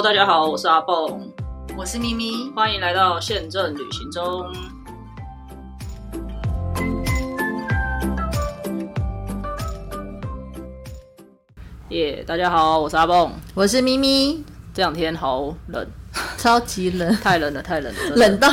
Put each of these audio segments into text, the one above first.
Hello，大家好，我是阿蹦，我是咪咪，欢迎来到宪政旅行中。耶，大家好，我是阿蹦，我是咪咪。这两天好冷，超级冷，太冷了，太冷了，冷到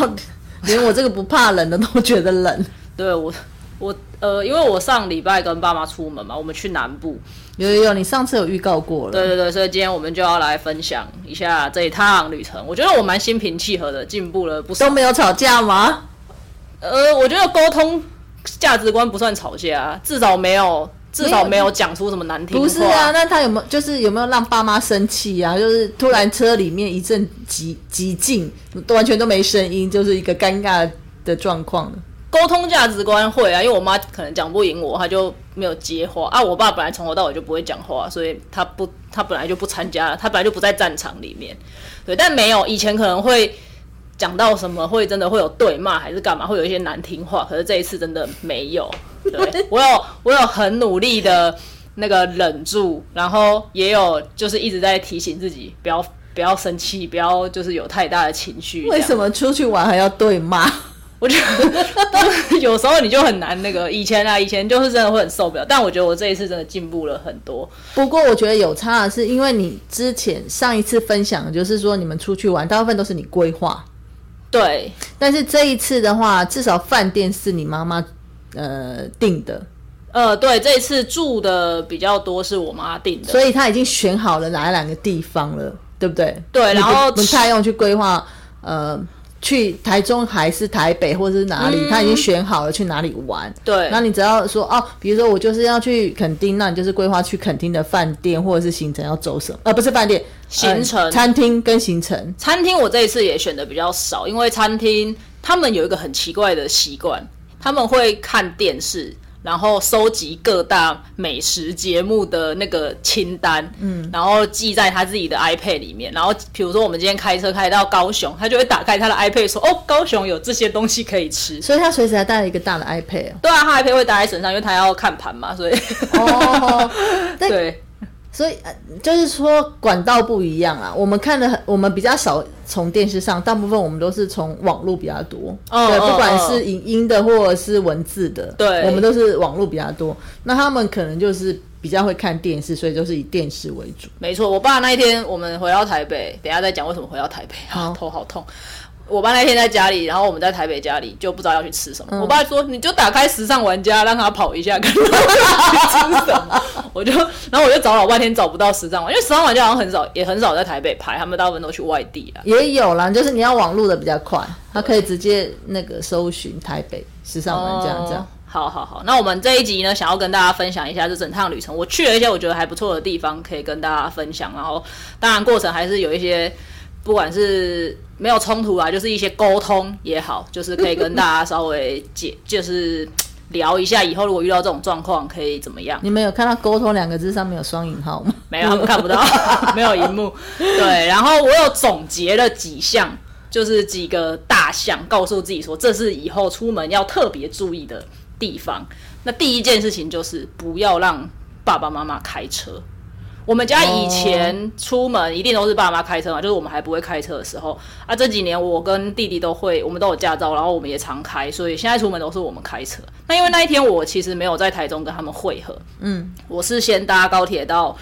连我这个不怕冷的都觉得冷。对我，我呃，因为我上礼拜跟爸妈出门嘛，我们去南部。有有有，你上次有预告过了。对对对，所以今天我们就要来分享一下这一趟旅程。我觉得我蛮心平气和的，进步了不少。都没有吵架吗？呃，我觉得沟通价值观不算吵架，至少没有。至少没有讲出什么难听。不是啊，那他有没有就是有没有让爸妈生气啊？就是突然车里面一阵寂寂静，完全都没声音，就是一个尴尬的状况。沟通价值观会啊，因为我妈可能讲不赢我，她就没有接话啊。我爸本来从头到尾就不会讲话，所以他不，他本来就不参加，他本来就不在战场里面。对，但没有以前可能会讲到什么，会真的会有对骂还是干嘛，会有一些难听话。可是这一次真的没有。对 我有我有很努力的那个忍住，然后也有就是一直在提醒自己不要不要生气，不要就是有太大的情绪。为什么出去玩还要对骂？我觉得 有时候你就很难那个。以前啊，以前就是真的会很受不了。但我觉得我这一次真的进步了很多。不过我觉得有差的是，因为你之前上一次分享就是说你们出去玩，大部分都是你规划。对。但是这一次的话，至少饭店是你妈妈。呃，订的，呃，对，这一次住的比较多是我妈订的，所以她已经选好了哪两个地方了，对不对？对，然后不太用去规划，呃，去台中还是台北或者是哪里，他已经选好了去哪里玩。对，那你只要说哦，比如说我就是要去垦丁，那你就是规划去垦丁的饭店或者是行程要走什么？呃，不是饭店，行程，餐厅跟行程。餐厅我这一次也选的比较少，因为餐厅他们有一个很奇怪的习惯。他们会看电视，然后收集各大美食节目的那个清单，嗯，然后记在他自己的 iPad 里面。然后，比如说我们今天开车开到高雄，他就会打开他的 iPad 说：“哦，高雄有这些东西可以吃。”所以他随时还带了一个大的 iPad。对啊，他 iPad 会带在身上，因为他要看盘嘛，所以。哦，对。所以就是说管道不一样啊，我们看的很，我们比较少从电视上，大部分我们都是从网络比较多。哦，对，不管是影音的或者是文字的，对，我们都是网络比较多。那他们可能就是比较会看电视，所以就是以电视为主。没错，我爸那一天我们回到台北，等下再讲为什么回到台北，头好痛。我爸那天在家里，然后我们在台北家里就不知道要去吃什么。我爸说：“你就打开时尚玩家，让他跑一下，看吃什么。”我就，然后我就找老半天找不到时尚玩，因为时尚玩家好像很少，也很少在台北拍，他们大部分都去外地了。也有啦，就是你要网路的比较快，他可以直接那个搜寻台北时尚玩家这样。好好好，那我们这一集呢，想要跟大家分享一下这整趟旅程，我去了一些我觉得还不错的地方，可以跟大家分享。然后，当然过程还是有一些。不管是没有冲突啊，就是一些沟通也好，就是可以跟大家稍微解，就是聊一下以后如果遇到这种状况可以怎么样。你们有看到“沟通”两个字上面有双引号吗？没有，他们看不到，没有荧幕。对，然后我有总结了几项，就是几个大项，告诉自己说这是以后出门要特别注意的地方。那第一件事情就是不要让爸爸妈妈开车。我们家以前出门一定都是爸妈开车嘛，就是我们还不会开车的时候啊。这几年我跟弟弟都会，我们都有驾照，然后我们也常开，所以现在出门都是我们开车。那因为那一天我其实没有在台中跟他们会合，嗯，我是先搭高铁到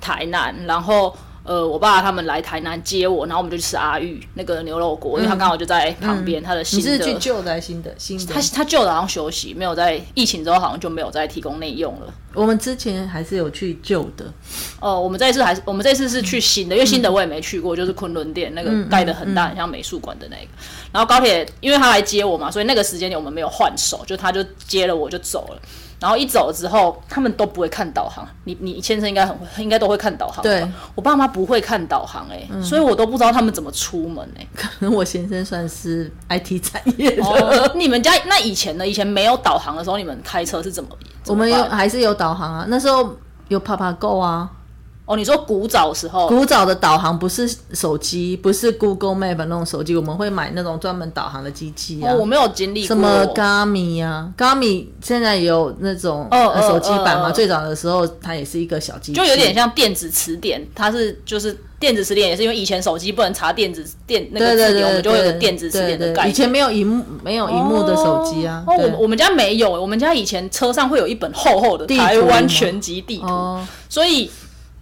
台南，然后。呃，我爸他们来台南接我，然后我们就去吃阿玉那个牛肉锅，因为他刚好就在旁边。他的新的，你是去旧的还是新的？新的。他他旧的好像休息，没有在疫情之后好像就没有再提供内用了。我们之前还是有去旧的。哦，我们这一次还是我们这次是去新的，因为新的我也没去过，就是昆仑店那个盖的很大，很像美术馆的那个。然后高铁，因为他来接我嘛，所以那个时间点我们没有换手，就他就接了我就走了。然后一走之后，他们都不会看导航。你你先生应该很会，应该都会看导航。对，我爸妈不会看导航哎，所以我都不知道他们怎么出门哎。可能我先生算是 IT 产业的。你们家那以前呢？以前没有导航的时候，你们开车是怎么？我们有还是有导航啊？那时候有 Papa Go 啊。哦，你说古早时候，古早的导航不是手机，不是 Google Map 那种手机，我们会买那种专门导航的机器啊。我没有经历过什么 Garmin 啊，Garmin 现在也有那种手机版嘛。最早的时候，它也是一个小机，就有点像电子词典。它是就是电子词典，也是因为以前手机不能查电子电那个字典，我们就会有电子词典的概念。以前没有荧幕，没有荧幕的手机啊。哦，我我们家没有，我们家以前车上会有一本厚厚的台湾全集地图，所以。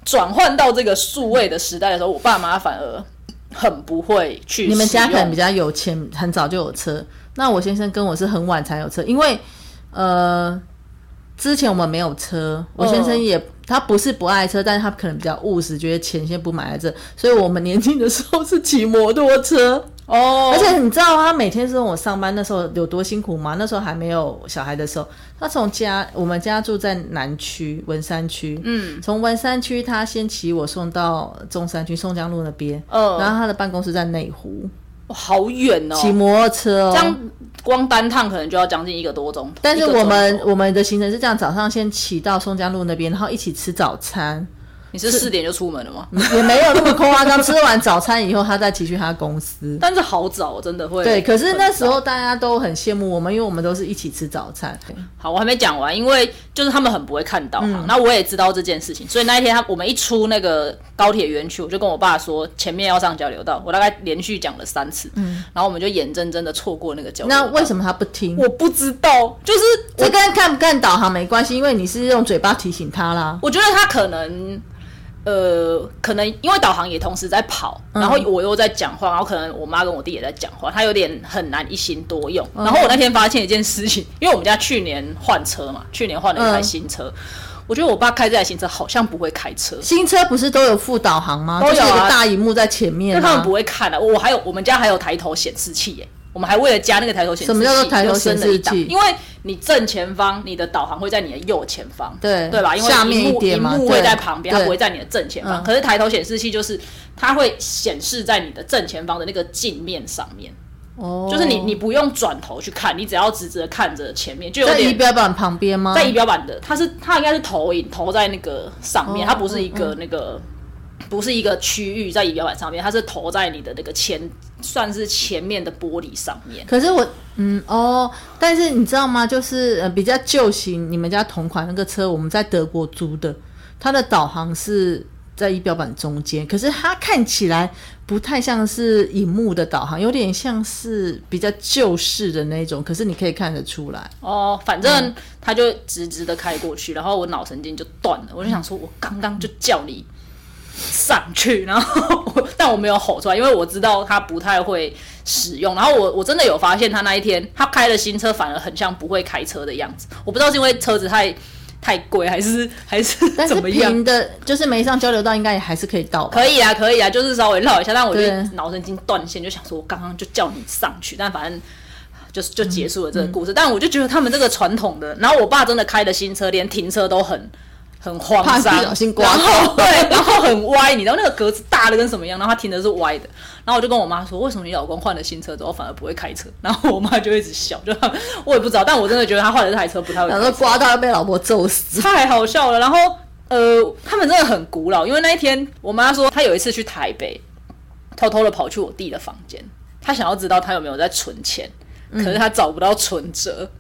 转换到这个数位的时代的时候，我爸妈反而很不会去。你们家可能比较有钱，很早就有车。那我先生跟我是很晚才有车，因为呃，之前我们没有车。我先生也他不是不爱车，但是他可能比较务实，觉得钱先不买在这，所以我们年轻的时候是骑摩托车。哦，而且你知道他每天送我上班那时候有多辛苦吗？那时候还没有小孩的时候，他从家我们家住在南区文山区，嗯，从文山区他先骑我送到中山区松江路那边，嗯，然后他的办公室在内湖，好远哦，骑摩托车，这样光单趟可能就要将近一个多钟头。但是我们我们的行程是这样，早上先骑到松江路那边，然后一起吃早餐。你是四点就出门了吗？也没有那么夸张。吃完早餐以后，他再骑去他公司。但是好早，真的会。对，可是那时候大家都很羡慕我们，因为我们都是一起吃早餐。好，我还没讲完，因为就是他们很不会看导航。那我也知道这件事情，所以那一天他我们一出那个高铁园区，我就跟我爸说前面要上交流道。我大概连续讲了三次，嗯，然后我们就眼睁睁的错过那个交流道。那为什么他不听？我不知道，就是这跟看不看导航没关系，因为你是用嘴巴提醒他啦。我觉得他可能。呃，可能因为导航也同时在跑，然后我又在讲话，然后可能我妈跟我弟也在讲话，他有点很难一心多用。然后我那天发现一件事情，因为我们家去年换车嘛，去年换了一台新车，我觉得我爸开这台新车好像不会开车。新车不是都有副导航吗？都有啊，大荧幕在前面，那他们不会看的。我还有我们家还有抬头显示器耶。我们还为了加那个抬头显示器，什么叫做抬头显示器？因为你正前方，你的导航会在你的右前方，对对吧？因为下面一点幕会在旁边，它不会在你的正前方。可是抬头显示器就是它会显示在你的正前方的那个镜面上面，哦，就是你你不用转头去看，你只要直直的看着前面，就有在仪表板旁边吗？在仪表板的，它是它应该是投影投在那个上面，它不是一个那个。不是一个区域在仪表板上面，它是投在你的那个前，算是前面的玻璃上面。可是我，嗯哦，但是你知道吗？就是呃比较旧型，你们家同款那个车，我们在德国租的，它的导航是在仪表板中间，可是它看起来不太像是荧幕的导航，有点像是比较旧式的那种。可是你可以看得出来哦，反正它就直直的开过去，然后我脑神经就断了，我就想说，我刚刚就叫你。上去，然后但我没有吼出来，因为我知道他不太会使用。然后我我真的有发现，他那一天他开了新车，反而很像不会开车的样子。我不知道是因为车子太太贵，还是 还是怎么样的，就是没上交流道，应该也还是可以到。可以啊，可以啊，就是稍微绕一下。但我就脑神经断线，就想说我刚刚就叫你上去，但反正就是就结束了这个故事。但我就觉得他们这个传统的，然后我爸真的开的新车，连停车都很。很慌张，然后对，然后很歪，你知道那个格子大的跟什么样？然后他停的是歪的，然后我就跟我妈说：“为什么你老公换了新车之后反而不会开车？”然后我妈就一直笑，就我也不知道，但我真的觉得他换了这台车不太会。然后刮到要被老婆揍死，太好笑了。然后呃，他们真的很古老，因为那一天我妈说她有一次去台北，偷偷的跑去我弟的房间，她想要知道他有没有在存钱，可是她找不到存折，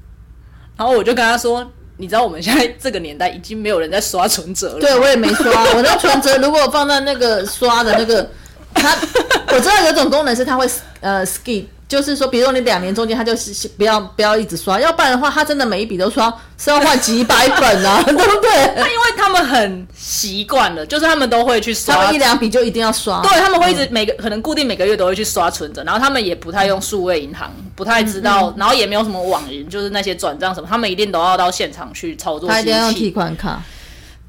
然后我就跟她说。你知道我们现在这个年代已经没有人在刷存折了。对，我也没刷。我那存折如果放在那个刷的那个，它我知道有种功能是它会呃 skip。就是说，比如说你两年中间，他就是不要不要一直刷，要不然的话，他真的每一笔都刷，是要换几百本啊，对不对？那因为他们很习惯了，就是他们都会去刷，他们一两笔就一定要刷，对他们会一直每个可能固定每个月都会去刷存折，然后他们也不太用数位银行，不太知道，然后也没有什么网银，就是那些转账什么，他们一定都要到现场去操作，他一定要用提款卡。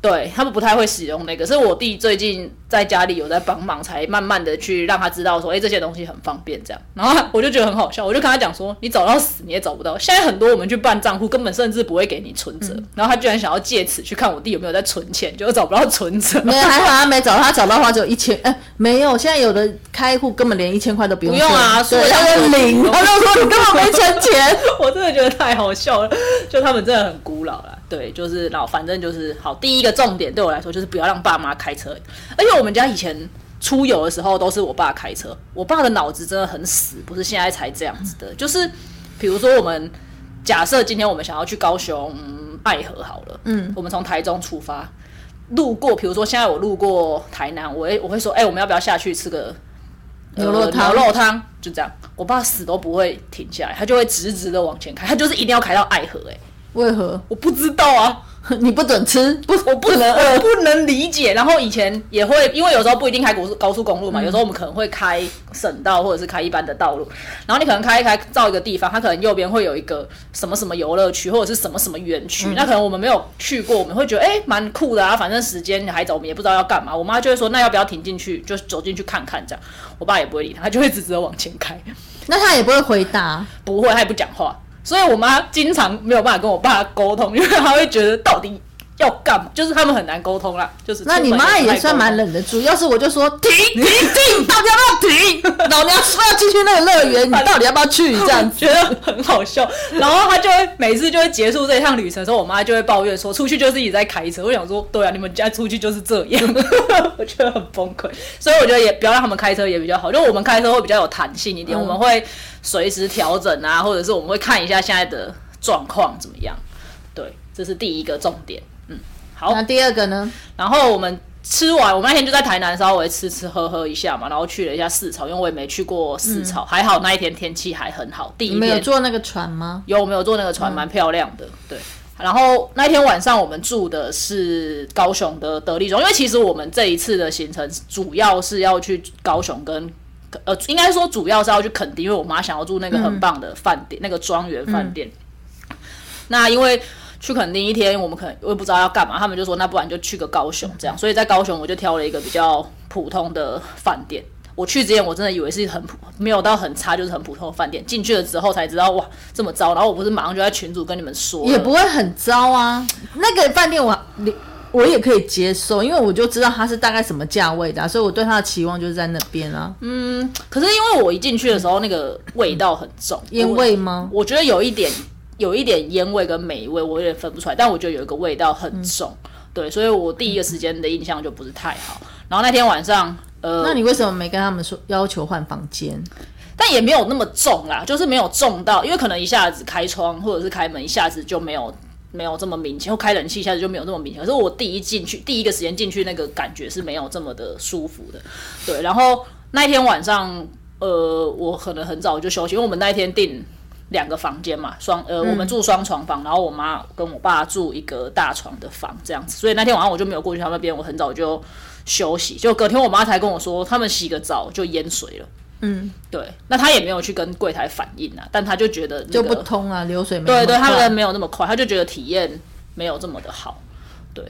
对他们不太会使用那个，是我弟最近在家里有在帮忙，才慢慢的去让他知道说，哎，这些东西很方便这样。然后我就觉得很好笑，我就跟他讲说，你找到死你也找不到。现在很多我们去办账户，根本甚至不会给你存折。然后他居然想要借此去看我弟有没有在存钱，就找不到存折。没有，还好他没找，他找到的话只有一千。哎，没有，现在有的开户根本连一千块都不用。不用啊，所以，他是零，他就说你根本没存钱。我真的觉得太好笑了，就他们真的很古老了。对，就是老，反正就是好。第一个重点对我来说就是不要让爸妈开车，而且我们家以前出游的时候都是我爸开车，我爸的脑子真的很死，不是现在才这样子的。就是比如说我们假设今天我们想要去高雄爱河好了，嗯，我们从台中出发，路过，比如说现在我路过台南，我会我会说，哎、我们要不要下去吃个牛肉汤牛肉汤就这样，我爸死都不会停下来，他就会直直的往前开，他就是一定要开到爱河、哎，为何我不知道啊。你不准吃？不，我不能，我不能理解。然后以前也会，因为有时候不一定开高速高速公路嘛，有时候我们可能会开省道或者是开一般的道路。然后你可能开一开到一个地方，它可能右边会有一个什么什么游乐区或者是什么什么园区，那可能我们没有去过，我们会觉得哎蛮酷的啊，反正时间还早，我们也不知道要干嘛。我妈就会说那要不要停进去，就走进去看看这样。我爸也不会理他，他就会直直的往前开，那他也不会回答。不会，他也不讲话。所以我妈经常没有办法跟我爸沟通，因为她会觉得到底要干嘛，就是他们很难沟通啦。就是那你妈也算蛮忍得住。要是我就说停停停，到底要不要停？老娘说要进去那个乐园，你到底要不要去？这样。觉得很好笑。然后他就会每次就会结束这一趟旅程的时候，我妈就会抱怨说，出去就是一直在开车。我想说，对啊，你们家出去就是这样，我觉得很崩溃。所以我觉得也不要让他们开车也比较好，就我们开车会比较有弹性一点，嗯我们会随时调整啊，或者是我们会看一下现在的状况怎么样。对，这是第一个重点。嗯，好。那第二个呢？然后我们吃完，我们那天就在台南稍微吃吃喝喝一下嘛，然后去了一下四草，因为我也没去过四草，还好那一天天气还很好。第一你们有坐那个船吗？有我们有坐那个船，蛮漂亮的，对。然后那天晚上我们住的是高雄的德利庄，因为其实我们这一次的行程主要是要去高雄跟。呃，应该说主要是要去垦丁，因为我妈想要住那个很棒的饭店，那个庄园饭店。那因为去垦丁一天，我们可能我也不知道要干嘛，他们就说那不然就去个高雄这样，所以在高雄我就挑了一个比较普通的饭店。我去之前我真的以为是很普，没有到很差，就是很普通的饭店。进去了之后才知道哇这么糟，然后我不是马上就在群组跟你们说，也不会很糟啊。那个饭店我我也可以接受，因为我就知道它是大概什么价位的啊、所以我对它的期望就是在那边啊。嗯可是因为我一进去的时候那个味道很重，烟味吗？我觉得有一点有一点烟味跟霉味，我有点分不出来，但我觉得有一个味道很重，对，所以我第一个时间的印象就不是太好。然后那天晚上，呃，那你为什么没跟他们说要求换房间？但也没有那么重啦，就是没有重到，因为可能一下子开窗或者是开门，一下子就没有没有这么明显，或开冷气一下子就没有这么明显。可是我第一进去，第一个时间进去，那个感觉是没有这么的舒服的。对，然后那一天晚上，呃，我可能很早就休息，因为我们那一天订两个房间嘛，双呃，我们住双床房，然后我妈跟我爸住一个大床的房这样子，所以那天晚上我就没有过去他们那边，我很早就休息，就隔天我妈才跟我说，他们洗个澡就淹水了。嗯，对，那他也没有去跟柜台反映啊，但他就觉得、那就、不通啊，流水没对对，他们没有那么快，他就觉得体验没有这么的好。对，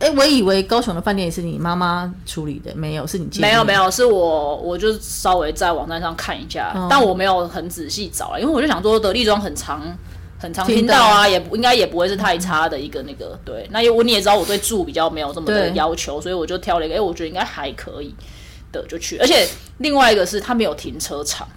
哎、我以为高雄的饭店也是你妈妈处理的，没有，是你没有没有，是我我就稍微在网站上看一下，哦但我没有很仔细找啊，因为我就想说德利庄很长。很常听听到啊，也不应该也不会是太差的一个那个对。那因为我你也知道我对住比较没有这么的要求，所以我就挑了一个，哎、我觉得应该还可以的就去。而且另外一个是它没有停车场，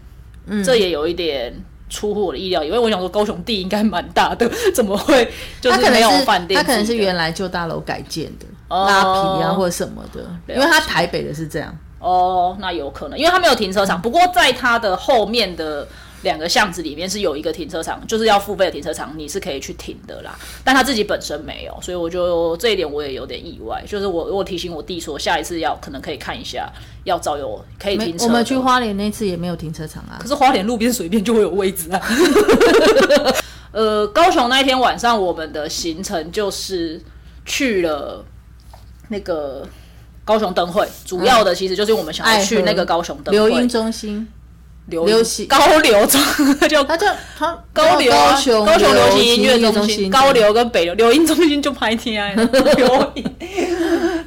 嗯，这也有一点出乎我的意料，因为我想说高雄地应该蛮大的，怎么会就是没有饭店它可能是原来旧大楼改建的、哦拉皮啊或者什么的，因为它台北的是这样。哦，那有可能，因为它没有停车场。不过在它的后面的两个巷子里面是有一个停车场，就是要付费的停车场，你是可以去停的啦。但他自己本身没有，所以我就这一点我也有点意外。就是我我提醒我弟说，下一次要可能可以看一下，要找有可以停车的。我们去花莲那次也没有停车场啊可，是花莲路边随便就会有位置啊。呃，高雄那一天晚上，我们的行程就是去了那个高雄灯会，主要的其实就是我们想要去那个高雄灯会。流音中心，流流行高流中 就它叫他高流啊，高雄高雄流行音乐中中心，高流跟北流流音中心就拍天啊，流音。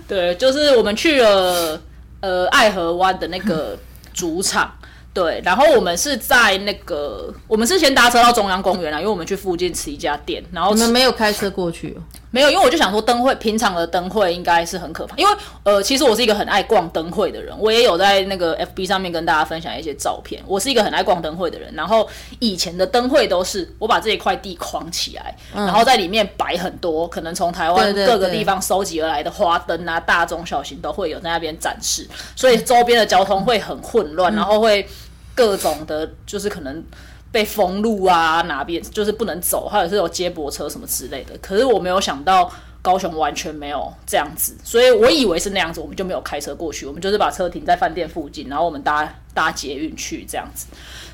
对，就是我们去了呃爱河湾的那个主场，对，然后我们是在那个，我们是先搭车到中央公园啊，因为我们去附近吃一家店，然后你们没有开车过去哦？没有，因为我就想说灯会平常的灯会应该是很可怕，因为呃，其实我是一个很爱逛灯会的人，我也有在那个 FB 上面跟大家分享一些照片。我是一个很爱逛灯会的人，然后以前的灯会都是我把这一块地框起来，然后在里面摆很多可能从台湾各个地方收集而来的花灯啊，大中小型都会有在那边展示，所以周边的交通会很混乱，然后会各种的，就是可能。被封路啊，哪边就是不能走，或者是有接驳车什么之类的。可是我没有想到高雄完全没有这样子，所以我以为是那样子，我们就没有开车过去，我们就是把车停在饭店附近，然后我们搭搭捷运去这样子。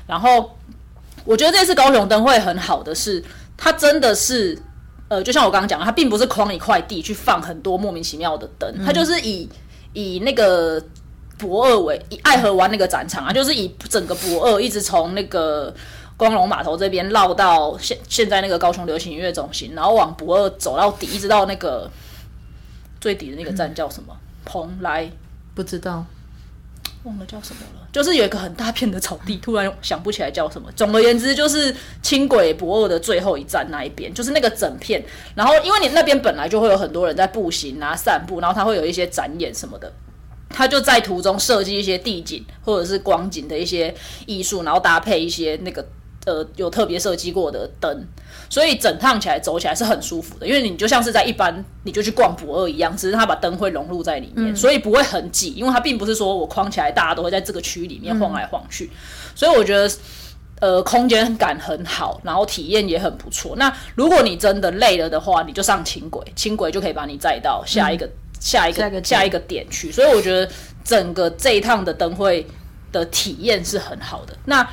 然后我觉得这次高雄灯会很好的是，它真的是呃，就像我刚刚讲的，它并不是框一块地去放很多莫名其妙的灯，它就是以以那个。博二为以爱河湾那个展场啊，就是以整个博二一直从那个光荣码头这边绕到现现在那个高雄流行音乐中心，然后往博二走到底，一直到那个最底的那个站叫什么？蓬莱，不知道。忘了叫什么了。就是有一个很大片的草地，突然想不起来叫什么。总而言之，就是轻轨博二的最后一站那一边，就是那个整片。然后因为你那边本来就会有很多人在步行啊、散步，然后它会有一些展演什么的。他就在途中设计一些地景或者是光景的一些艺术，然后搭配一些那个呃有特别设计过的灯，所以整趟起来走起来是很舒服的。因为你就像是在一般你就去逛博二一样，只是他把灯会融入在里面，所以不会很挤。因为它并不是说我框起来大家都会在这个区里面晃来晃去，所以我觉得呃空间感很好，然后体验也很不错。那如果你真的累了的话，你就上轻轨，轻轨就可以把你载到下一个。下一个下一个点去，所以我觉得整个这一趟的灯会的体验是很好的。那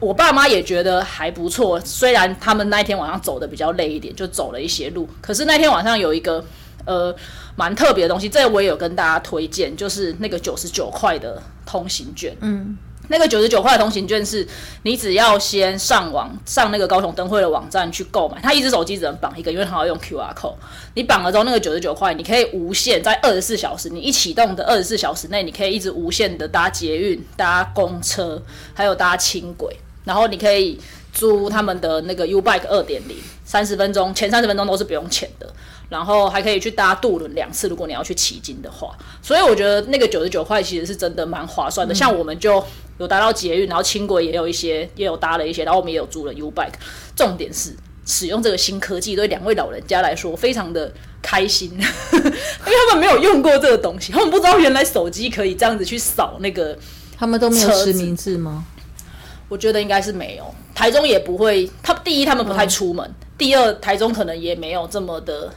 我爸妈也觉得还不错，虽然他们那一天晚上走的比较累一点，就走了一些路，可是那天晚上有一个呃蛮特别的东西，这我也有跟大家推荐，就是那个九十九块的通行券。嗯。那个九十九块的通行券是，你只要先上网上那个高雄灯会的网站去购买，它一只手机只能绑一个，因为它要用 QR code。你绑了之后，那个九十九块，你可以无限在二十四小时，你一启动的二十四小时内，你可以一直无限的搭捷运、搭公车，还有搭轻轨，然后你可以租他们的那个 U Bike 二点零，三十分钟前三十分钟都是不用钱的。然后还可以去搭渡轮两次，如果你要去旗津的话，所以我觉得那个九十九块其实是真的蛮划算的。像我们就有搭到捷运，然后轻轨也有一些，也有搭了一些，然后我们也有租了 U Bike。重点是使用这个新科技，对两位老人家来说非常的开心，因为他们没有用过这个东西，他们不知道原来手机可以这样子去扫那个。他们都没有实名制吗？我觉得应该是没有，台中也不会。他第一他们不太出门，第二台中可能也没有这么的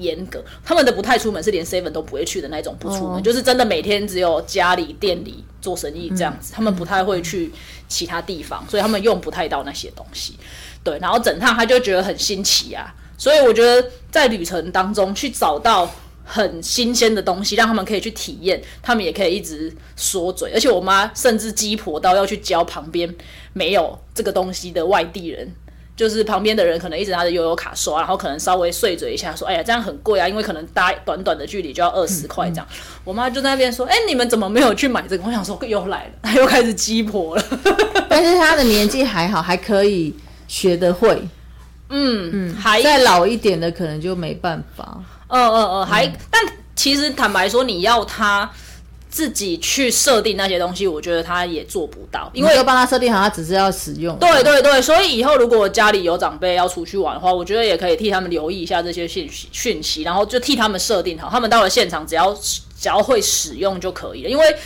严格。他们的不太出门是连 seven 都不会去的那种不出门，哦就是真的每天只有家里店里做生意这样子。他们不太会去其他地方，所以他们用不太到那些东西。对，然后整趟他就觉得很新奇啊，所以我觉得在旅程当中去找到。很新鲜的东西，让他们可以去体验，他们也可以一直说嘴。而且我妈甚至鸡婆到要去教旁边没有这个东西的外地人，就是旁边的人可能一直拿着悠游卡刷，然后可能稍微碎嘴一下，说：“哎呀，这样很贵啊，因为可能搭短短的距离就要二十块这样。我妈就在那边说：“哎、你们怎么没有去买这个？”我想说又来了，她又开始鸡婆了。但是她的年纪还好，还可以学得会。嗯，还再老一点的可能就没办法。嗯嗯嗯，还、但其实坦白说，你要他自己去设定那些东西，我觉得他也做不到，因为要帮他设定好，他只是要使用。对对对，所以以后如果家里有长辈要出去玩的话，我觉得也可以替他们留意一下这些讯息讯息，然后就替他们设定好，他们到了现场只要只要会使用就可以了，因为。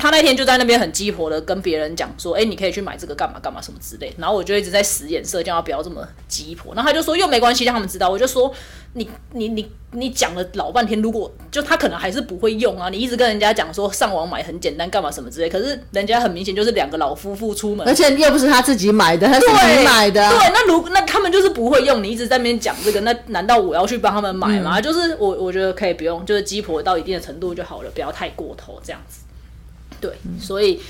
他那天就在那边很鸡婆的跟别人讲说，哎、你可以去买这个干嘛干嘛什么之类，然后我就一直在使眼色，叫他不要这么鸡婆。然后他就说又没关系，让他们知道。我就说你你你你讲了老半天，如果就他可能还是不会用啊，你一直跟人家讲说上网买很简单干嘛什么之类，可是人家很明显就是两个老夫妇出门而且又不是他自己买的，他是你买的啊。对，那如那他们就是不会用，你一直在那边讲这个，那难道我要去帮他们买吗？就是我我觉得可以不用，就是鸡婆到一定的程度就好了，不要太过头这样子。对，所以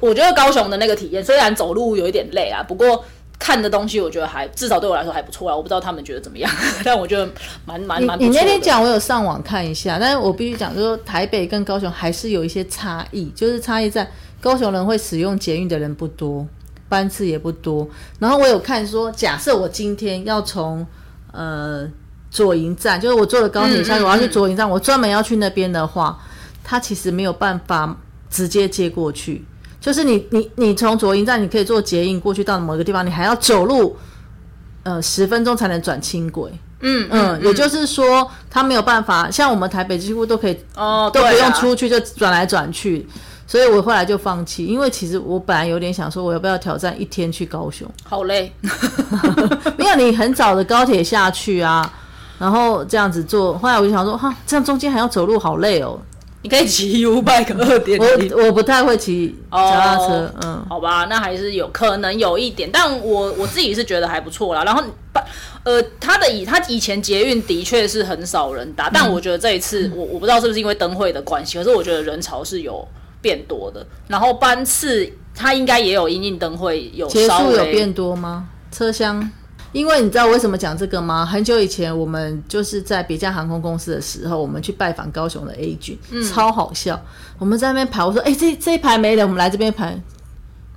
我觉得高雄的那个体验，虽然走路有一点累啊，不过看的东西我觉得还至少对我来说还不错啊。我不知道他们觉得怎么样，但我觉得蛮蛮蛮不你错。那天讲，我有上网看一下，但是我必须讲，就是说台北跟高雄还是有一些差异，就是差异在高雄人会使用捷运的人不多，班次也不多。然后我有看说，假设我今天要从呃左营站，就是我坐的高铁下去，嗯嗯我要去左营站，我专门要去那边的话，它其实没有办法直接接过去。就是你你你从左营站，你可以坐捷运过去到某一个地方，你还要走路，呃，十分钟才能转轻轨。嗯嗯，也就是说，他没有办法像我们台北几乎都可以哦，都不用出去就转来转去，所以我后来就放弃，因为其实我本来有点想说，我要不要挑战一天去高雄？好累。没有，你很早的高铁下去啊，然后这样子做，后来我就想说，哈，这样中间还要走路，好累哦。你可以骑 U bike 二点零。我我不太会骑脚踏车，嗯，好吧，那还是有可能有一点，但我我自己是觉得还不错啦。然后，呃，他的以他以前捷运的确是很少人搭，但我觉得这一次，我我不知道是不是因为灯会的关系，可是我觉得人潮是有变多的。然后班次他应该也有因应灯会有结稍微束有变多吗？车厢？因为你知道为什么讲这个吗？很久以前我们就是在别家航空公司的时候，我们去拜访高雄的 A 军，嗯超好笑。我们在那边排，我说：“哎、这这一排没人，我们来这边排。”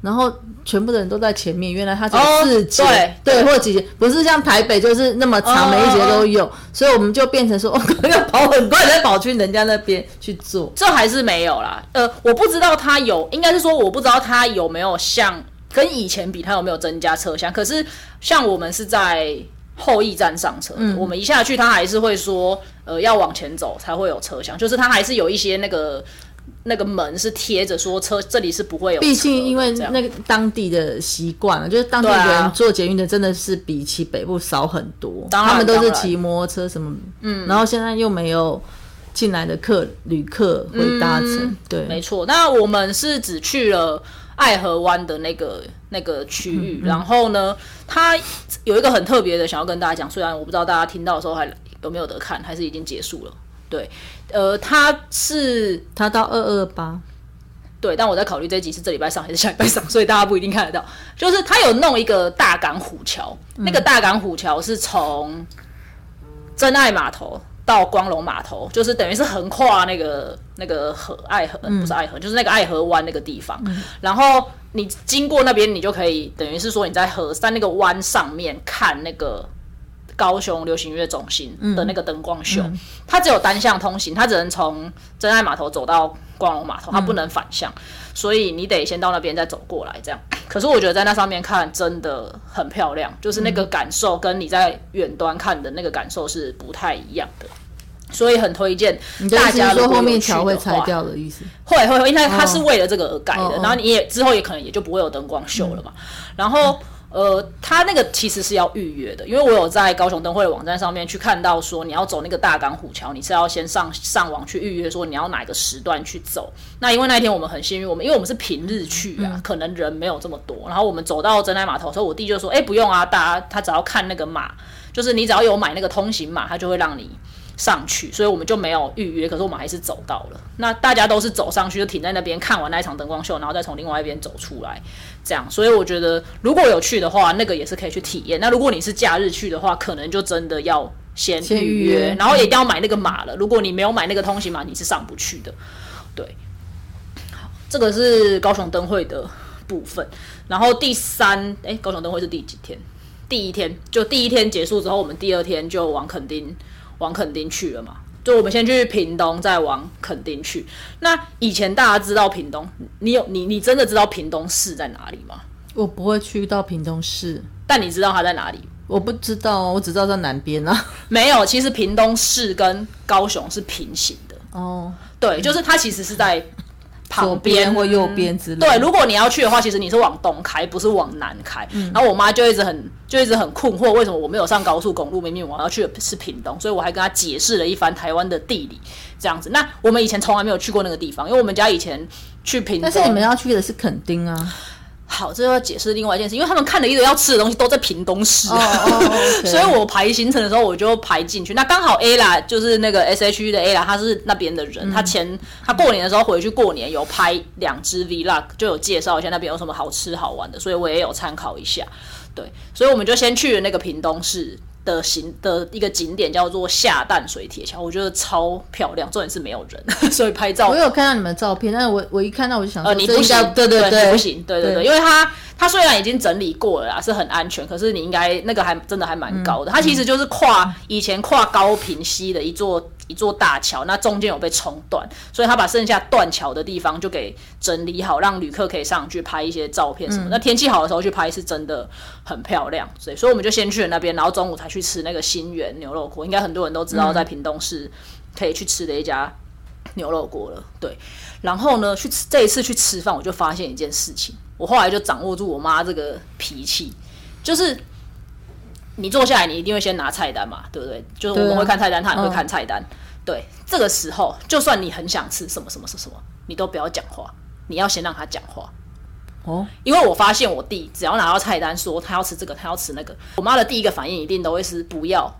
然后全部的人都在前面，原来他只有哦四节，对对，或者几节，不是像台北就是那么长，哦每一节都有，所以我们就变成说，哦，要跑很快，再跑去人家那边去做。这还是没有啦。呃，我不知道他有，应该是说我不知道他有没有像跟以前比，它有没有增加车厢。可是像我们是在后驿站上车的，我们一下去，他还是会说，呃，要往前走才会有车厢，就是他还是有一些那个那个门是贴着说车这里是不会有。毕竟因为那个当地的习惯了，就是当地人坐捷运的真的是比起北部少很多，当然他们都是骑摩托车什么，嗯，然后现在又没有进来的客旅客会搭乘，对，没错，那我们是只去了爱河湾的那个那个区域，然后呢，它有一个很特别的，想要跟大家讲，虽然我不知道大家听到的时候还有没有得看，还是已经结束了。对，呃，它是它到二二八，对，但我在考虑这一集是这礼拜上还是下礼拜上，所以大家不一定看得到。就是它有弄一个大港虎桥，那个大港虎桥是从真爱码头到光荣码头，就是等于是横跨那个那个河爱河，不是爱河，就是那个爱河湾那个地方。然后你经过那边，你就可以等于是说你在河在那个湾上面看那个。高雄流行音乐中心的那个灯光秀，它只有单向通行，它只能从真爱码头走到光荣码头，它不能反向，所以你得先到那边再走过来这样。可是我觉得在那上面看真的很漂亮，就是那个感受跟你在远端看的那个感受是不太一样的，所以很推荐大思是说后面桥会拆掉的意思？会会会，因为它是为了这个而改的，然后你也之后也可能也就不会有灯光秀了嘛。然后呃，他那个其实是要预约的，因为我有在高雄灯会的网站上面去看到说，你要走那个大港虎桥，你是要先上上网去预约，说你要哪个时段去走。那因为那一天我们很幸运，我们因为我们是平日去啊，可能人没有这么多。然后我们走到真爱码头的时候，我弟就说：“哎、不用啊，大家他只要看那个码，就是你只要有买那个通行码，他就会让你。”上去，所以我们就没有预约，可是我们还是走到了。那大家都是走上去，就停在那边看完那一场灯光秀，然后再从另外一边走出来，这样。所以我觉得如果有去的话，那个也是可以去体验。那如果你是假日去的话，可能就真的要先先预预约然后也一定要买那个码了。如果你没有买那个通行码，你是上不去的。对，好，这个是高雄灯会的部分。然后第三，哎，高雄灯会是第几天？第一天，就第一天结束之后，我们第二天就往垦丁往垦丁去了嘛。就我们先去屏东，再往垦丁去。那以前大家知道屏东，你有你你真的知道屏东市在哪里吗？我不会去到屏东市，但你知道它在哪里？我不知道哦，我只知道在南边啊。没有，其实屏东市跟高雄是平行的。哦，对，就是它其实是在左旁边边或右边之类的。对，如果你要去的话，其实你是往东开，不是往南开。嗯然后我妈就一直很就一直很困惑，为什么我没有上高速公路？明明我要去的是屏东，所以我还跟她解释了一番台湾的地理这样子。那我们以前从来没有去过那个地方，因为我们家以前去屏东，但是你们要去的是垦丁啊。好，这要解释另外一件事，因为他们看了一堆要吃的东西都在屏东市。所以我排行程的时候，我就排进去。那刚好 A 啦，就是那个 S H E 的 A 啦，他是那边的人。他前他过年的时候回去过年，有拍两支 Vlog，就有介绍一下那边有什么好吃好玩的，所以我也有参考一下。对，所以我们就先去了那个屏东市的行的一个景点叫做下淡水铁桥，我觉得超漂亮，重点是没有人，所以拍照我有看到你们的照片，但是我我一看到我就想说，呃，你不行，对对对你不行，对对对，对。因为它它虽然已经整理过了啦，是很安全，可是你应该那个还真的还蛮高的，它其实就是跨以前跨高平溪的一座一座大桥，那中间有被冲断，所以他把剩下断桥的地方就给整理好，让旅客可以上去拍一些照片什么。那天气好的时候去拍是真的很漂亮，所以所以我们就先去了那边，然后中午才去吃那个新源牛肉锅，应该很多人都知道，在屏东市可以去吃的一家牛肉锅了，对。然后呢，去吃这一次去吃饭，我就发现一件事情，我后来就掌握住我妈这个脾气，就是你坐下来，你一定会先拿菜单嘛，对不对？就是我们会看菜单，他也会嗯看菜单。对，这个时候，就算你很想吃什么什么什么什么，你都不要讲话，你要先让他讲话。哦，因为我发现我弟只要拿到菜单说他要吃这个，他要吃那个，我妈的第一个反应一定都会是不要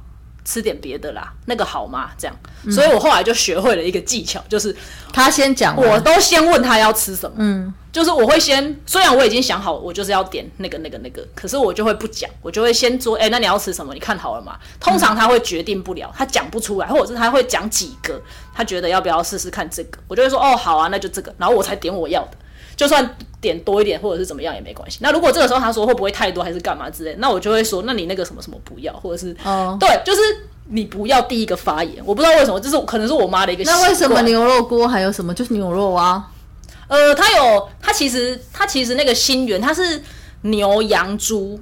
吃点别的啦，那个好吗？这样，所以我后来就学会了一个技巧，就是他先讲，我都先问他要吃什么，嗯，就是我会先，虽然我已经想好我就是要点那个那个那个，可是我就会不讲，我就会先说，哎、那你要吃什么？你看好了吗？通常他会决定不了，他讲不出来，或者是他会讲几个，他觉得要不要试试看这个，我就会说，哦，好啊，那就这个，然后我才点我要的。就算点多一点或者是怎么样也没关系。那如果这个时候他说会不会太多还是干嘛之类，那我就会说，那你那个什么什么不要，或者是、哦对，就是你不要第一个发言。我不知道为什么，就是可能是我妈的一个。那为什么牛肉锅还有什么？就是牛肉啊，呃，它有，它其实它其实那个新源它是牛、羊、猪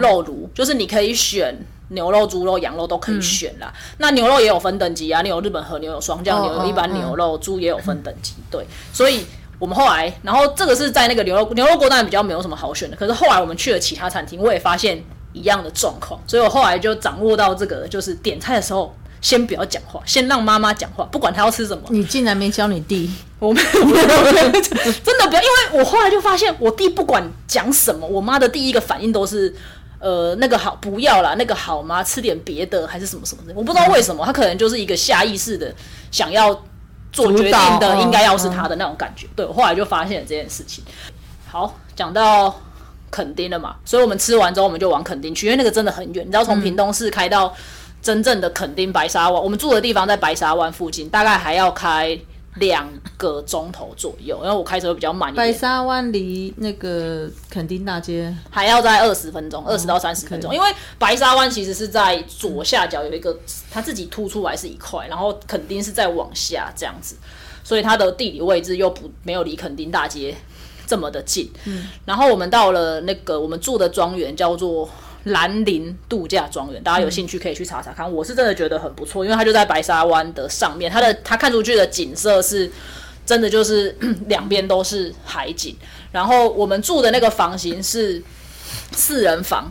肉炉，就是你可以选牛肉、猪肉、羊肉都可以选啦。那牛肉也有分等级啊，你有日本和牛，有双酱牛，哦有一般嗯牛肉，猪也有分等级。对，所以我们后来，然后这个是在那个牛肉牛肉锅当然比较没有什么好选的，可是后来我们去了其他餐厅，我也发现一样的状况，所以我后来就掌握到这个，就是点菜的时候。先不要讲话，先让妈妈讲话，不管她要吃什么，你竟然没教你弟，我没有，我没有真的不要，因为我后来就发现，我弟不管讲什么，我妈的第一个反应都是，呃，那个好不要啦，那个好吗？吃点别的还是什么什么的，我不知道为什么，他可能就是一个下意识的想要做决定的，嗯应该要是他的那种感觉。对我后来就发现了这件事情。好，讲到垦丁了嘛，所以我们吃完之后，我们就往垦丁去，因为那个真的很远，你知道从屏东市开到真正的垦丁白沙湾，我们住的地方在白沙湾附近，大概还要开两个钟头左右，因为我开车比较慢一点，白沙湾离那个垦丁大街，还要在二十分钟，二十到三十分钟。因为白沙湾其实是在左下角有一个，它自己凸出来是一块，然后垦丁是在往下这样子，所以它的地理位置又不没有离垦丁大街这么的近。嗯，然后我们到了那个我们住的庄园叫做。兰陵度假庄园，大家有兴趣可以去查查看。我是真的觉得很不错，因为它就在白沙湾的上面，它的它看出去的景色是真的就是 两边都是海景。然后我们住的那个房型是四人房，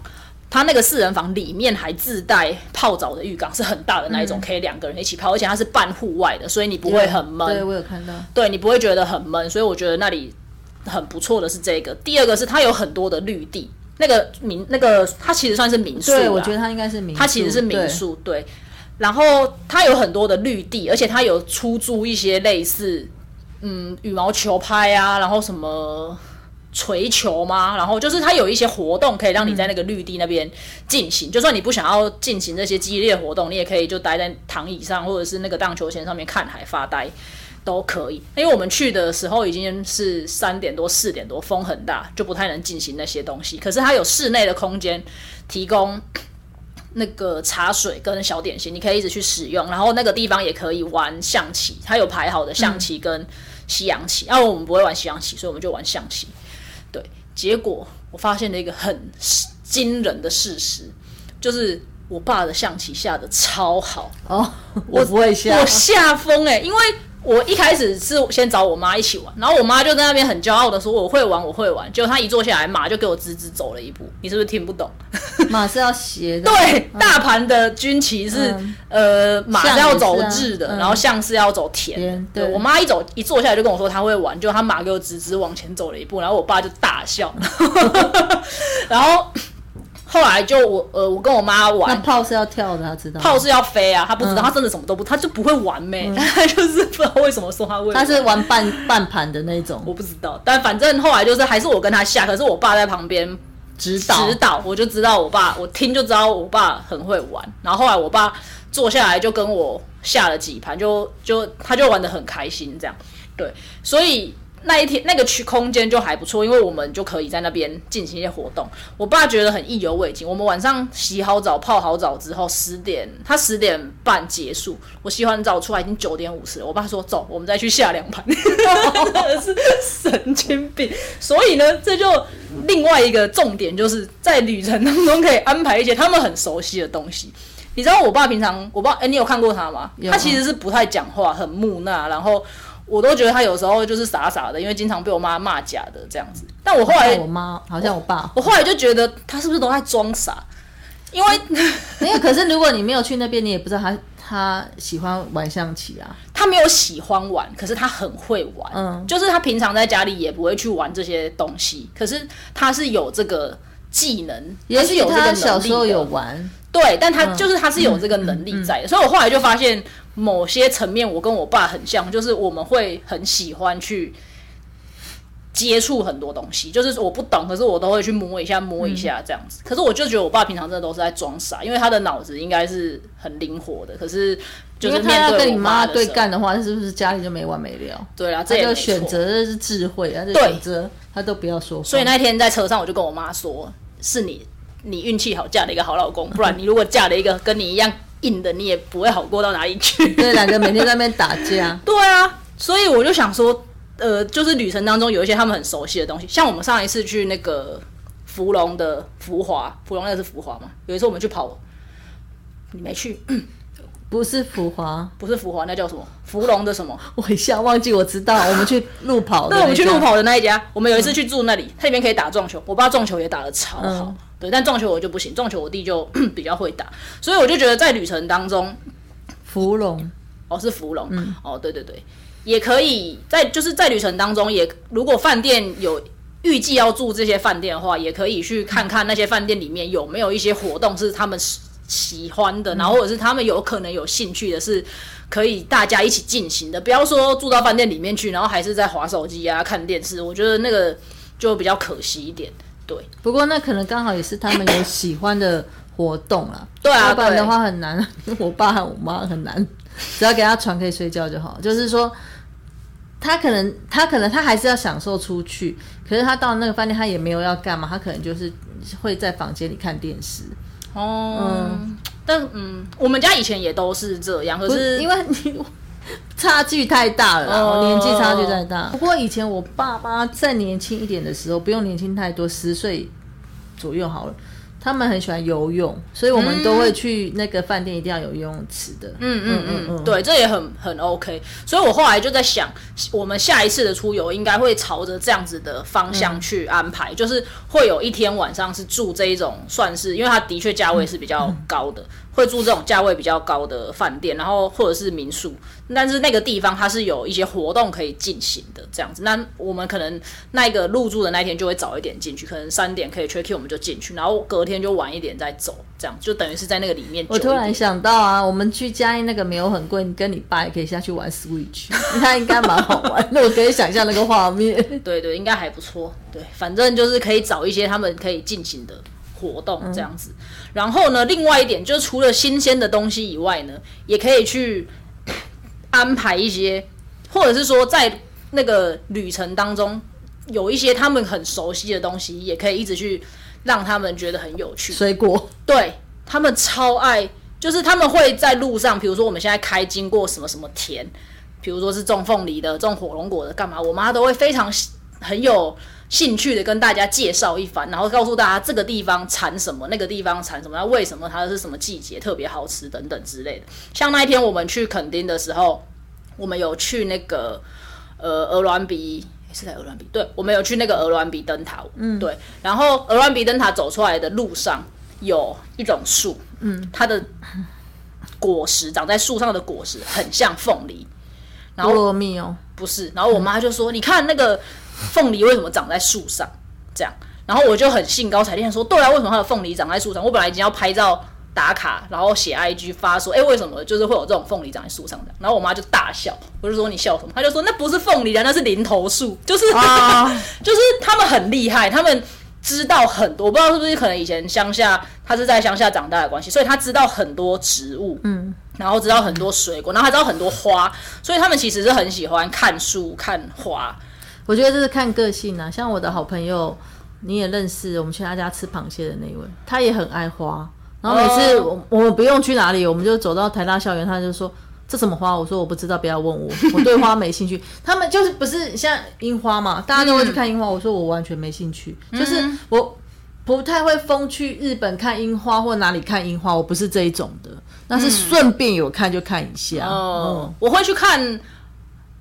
它那个四人房里面还自带泡澡的浴缸，是很大的那一种，可以两个人一起泡，而且它是半户外的，所以你不会很闷。对我有看到，对你不会觉得很闷，所以我觉得那里很不错的是这个。第二个是它有很多的绿地，那个民那个它其实算是民宿，对我觉得它应该是民宿，它其实是民，宿，对。然后它有很多的绿地，而且它有出租一些类似嗯羽毛球拍啊，然后什么锤球吗？然后就是它有一些活动可以让你在那个绿地那边进行，就算你不想要进行这些激烈活动，你也可以就待在躺椅上或者是那个荡秋千上面看海发呆。都可以，因为我们去的时候已经是三点多、四点多，风很大，就不太能进行那些东西。可是它有室内的空间提供那个茶水跟小点心，你可以一直去使用。然后那个地方也可以玩象棋，它有排好的象棋跟西洋棋。然、后我们不会玩西洋棋，所以我们就玩象棋。对，结果我发现了一个很惊人的事实，就是我爸的象棋下的超好。哦，我不会下我，下疯哎，因为我一开始是先找我妈一起玩，然后我妈就在那边很骄傲的说我会玩，我会玩。结果她一坐下来，马就给我直直走了一步。你是不是听不懂？马是要斜的，对，大盘的军旗是、嗯呃马是要走象也是啊日的，嗯然后象是要走田对对我妈一走一坐下来就跟我说她会玩，就她马给我直直往前走了一步，然后我爸就大笑，然后后来就我呃我跟我妈玩那玩。炮是要跳的，他知道，炮是要飞啊，他不知道，嗯他真的什么都不，他就不会玩没、他就是不知道为什么说他会 玩。他是玩半半盘的那种，我不知道，但反正后来就是还是我跟他下，可是我爸在旁边指导指导，我就知道我爸，我听就知道我爸很会玩。然后后来我爸坐下来就跟我下了几盘，就就他就玩的很开心，这样对，所以。那一天那个区空间就还不错，因为我们就可以在那边进行一些活动。我爸觉得很意犹未尽。我们晚上洗好澡、泡好澡之后，十点他十点半结束，我洗完澡出来已经九点五十了。我爸说：“走，我们再去下两盘。”真的是神经病。所以呢，这就另外一个重点，就是在旅程当中可以安排一些他们很熟悉的东西。你知道我爸平常，我爸哎，你有看过他吗？他其实是不太讲话，很木讷，然后。我都觉得他有时候就是傻傻的，因为经常被我妈骂假的这样子。但我后来，我妈好像我爸，我后来就觉得他是不是都在装傻？因为 没有。可是如果你没有去那边，你也不知道他他喜欢玩象棋啊。他没有喜欢玩，可是他很会玩。嗯，就是他平常在家里也不会去玩这些东西，可是他是有这个技能，也是有这个。小时候有玩，对，但他就是他是有这个能力在的，所以我后来就发现。某些层面，我跟我爸很像，就是我们会很喜欢去接触很多东西，就是我不懂，可是我都会去摸一下、摸一下这样子。可是我就觉得我爸平常真的都是在装傻，因为他的脑子应该是很灵活的。可是就是他要跟你妈对干的话，是不是家里就没完没了？对啊，这个选择的是智慧啊，选择他都不要说。所以那天在车上，我就跟我妈说：“是你，你运气好，嫁了一个好老公，不然你如果嫁了一个跟你一样。”硬的你也不会好过到哪里去。对，两个每天在那边打架。对啊，所以我就想说，呃，就是旅程当中有一些他们很熟悉的东西，像我们上一次去那个芙蓉的浮华，芙蓉那个是浮华嘛？有一次我们去跑，你没去？不是浮华，不是浮华，那叫什么？芙蓉的什么？我一下忘记，我知道，我们去路跑。对，我们去路跑的那一家，我们有一次去住那里，它里面可以打撞球，我爸撞球也打的超好。对，但撞球我就不行，撞球我弟就 比较会打，所以我就觉得在旅程当中，芙蓉哦是芙蓉，哦对对对，也可以在就是在旅程当中也如果饭店有预计要住这些饭店的话，也可以去看看那些饭店里面有没有一些活动是他们喜欢的，然后或者是他们有可能有兴趣的，是可以大家一起进行的。不要说住到饭店里面去，然后还是在划手机啊看电视，我觉得那个就比较可惜一点。对，不过那可能刚好也是他们有喜欢的活动啊。对啊，不然的话很难。我爸和我妈很难，只要给他床可以睡觉就好。就是说，他可能他可能他还是要享受出去，可是他到那个饭店他也没有要干嘛，他可能就是会在房间里看电视。哦，嗯但嗯，我们家以前也都是这样，可是因为你。差距太大了，年纪差距太大。不过以前我爸妈再年轻一点的时候，不用年轻太多，十岁左右好了。他们很喜欢游泳，所以我们都会去那个饭店，一定要有游泳池的。嗯嗯嗯嗯，对，这也很很 OK。所以我后来就在想，我们下一次的出游应该会朝着这样子的方向去安排，就是会有一天晚上是住这一种，算是因为它的确价位是比较高的。会住这种价位比较高的饭店，然后或者是民宿，但是那个地方它是有一些活动可以进行的，这样子。那我们可能那个入住的那天就会早一点进去，可能三点可以 check in，我们就进去，然后隔天就晚一点再走，这样就等于是在那个里面。我突然想到啊，我们去嘉义那个没有很贵，你跟你爸也可以下去玩 Switch，那应该蛮好玩。那我可以想象那个画面。对对，应该还不错。对，反正就是可以找一些他们可以进行的。活动这样子，然后呢，另外一点就是除了新鲜的东西以外呢，也可以去安排一些，或者是说在那个旅程当中有一些他们很熟悉的东西，也可以一直去让他们觉得很有趣。水果，对他们超爱，就是他们会在路上，比如说我们现在开经过什么什么田，比如说是种凤梨的、种火龙果的，干嘛，我妈都会非常很有。兴趣的跟大家介绍一番，然后告诉大家这个地方产什么，那个地方产什么，那为什么它是什么季节特别好吃等等之类的。像那一天我们去垦丁的时候，我们有去那个呃鹅銮鼻，是在鹅銮鼻，对，我们有去那个鹅銮鼻灯塔，嗯，对。然后鹅銮鼻灯塔走出来的路上有一种树，嗯，它的果实长在树上的果实很像凤梨，然后蜜哦，不是，然后我妈就说，你看那个。凤梨为什么长在树上？这样，然后我就很兴高采烈说：“对啊，为什么它的凤梨长在树上？我本来已经要拍照打卡，然后写 IG 发说，哎，为什么就是会有这种凤梨长在树上的？”然后我妈就大笑，我就说：“你笑什么？”她就说：“那不是凤梨啊，那是零头树，就是 就是他们很厉害，他们知道很多，我不知道是不是可能以前乡下他是在乡下长大的关系，所以他知道很多植物，嗯，然后知道很多水果，然后他知道很多花，所以他们其实是很喜欢看树、看花。我觉得这是看个性啊，像我的好朋友，你也认识，我们去他家吃螃蟹的那位，他也很爱花。然后每次我我们不用去哪里，我们就走到台大校园，他就说这什么花？我说我不知道，不要问我，我对花没兴趣。他们就是不是像樱花嘛，大家都会去看樱花。我说我完全没兴趣，就是我不太会疯去日本看樱花或哪里看樱花，我不是这一种的。那是顺便有看就看一下。哦，我会去看。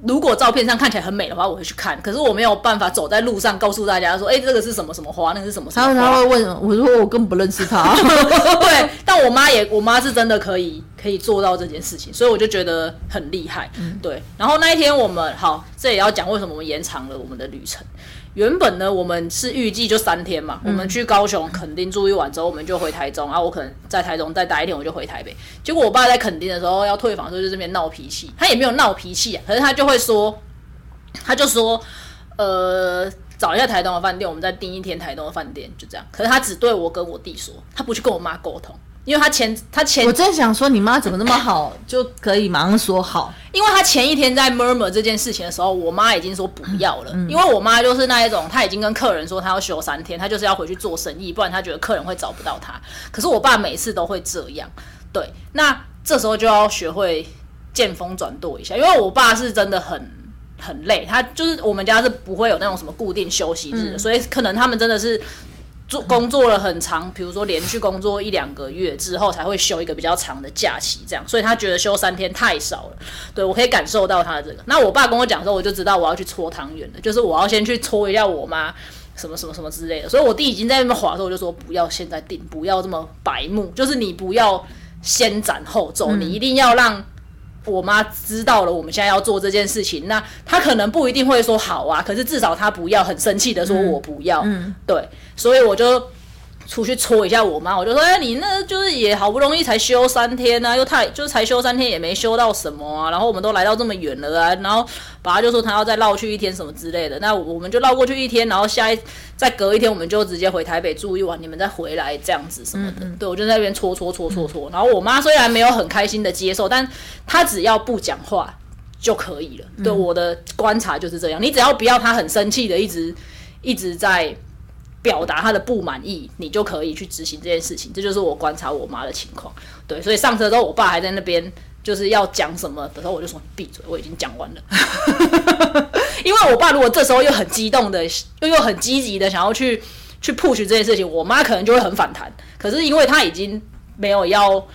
如果照片上看起来很美的话，我会去看。可是我没有办法走在路上告诉大家说：“哎，这个是什么什么花，那个是什么什么花。”他会问我说：“我根本不认识他。”对，但我妈也，我妈是真的可以可以做到这件事情，所以我就觉得很厉害。对，然后那一天我们好，这也要讲为什么我们延长了我们的旅程。原本呢，我们是预计就三天嘛，我们去高雄垦丁住一晚之后，我们就回台中，然后我可能在台中再待一天，我就回台北。结果我爸在垦丁的时候要退房的时候，就这边闹脾气，他也没有闹脾气啊，可是他就会说，他就说，呃，找一下台东的饭店，我们再订一天台东的饭店，就这样。可是他只对我跟我弟说，他不去跟我妈沟通。因为他前他前，我真想说你妈怎么那么好，就可以马上说好。因为他前一天在 murmur 这件事情的时候，我妈已经说不要了。因为我妈就是那一种，她已经跟客人说她要休三天，她就是要回去做生意，不然她觉得客人会找不到她。可是我爸每次都会这样，对。那这时候就要学会见风转舵一下，因为我爸是真的很很累，他就是我们家是不会有那种什么固定休息日的，所以可能他们真的是。做工作了很长，比如说连续工作一两个月之后才会休一个比较长的假期，这样，所以他觉得休三天太少了。对我可以感受到他的这个。那我爸跟我讲的时候，我就知道我要去搓汤圆了，就是我要先去搓一下我妈什么什么什么之类的。所以我弟已经在那边划的时候，我就说不要现在定，不要这么白目，就是你不要先斩后奏，你一定要让。我妈知道了，我们现在要做这件事情，那她可能不一定会说好啊，可是至少她不要很生气的说我不要，对，所以我就。出去搓一下我妈，我就说，哎，你那就是也好不容易才休三天啊，又太就是才休三天也没休到什么啊，然后我们都来到这么远了啊，然后爸爸就说他要再绕去一天什么之类的，那我们就绕过去一天，然后下一再隔一天我们就直接回台北住一晚，你们再回来这样子什么的，对我就在那边搓搓搓搓搓，然后我妈虽然没有很开心的接受，但她只要不讲话就可以了。对我的观察就是这样，你只要不要她很生气的一直一直在。表达他的不满意，你就可以去执行这件事情。这就是我观察我妈的情况。对，所以上车之后，我爸还在那边就是要讲什么的时候，我就说你闭嘴，我已经讲完了。因为我爸如果这时候又很激动的，又又很积极的想要去去 push 这件事情，我妈可能就会很反弹。可是因为她已经没有要。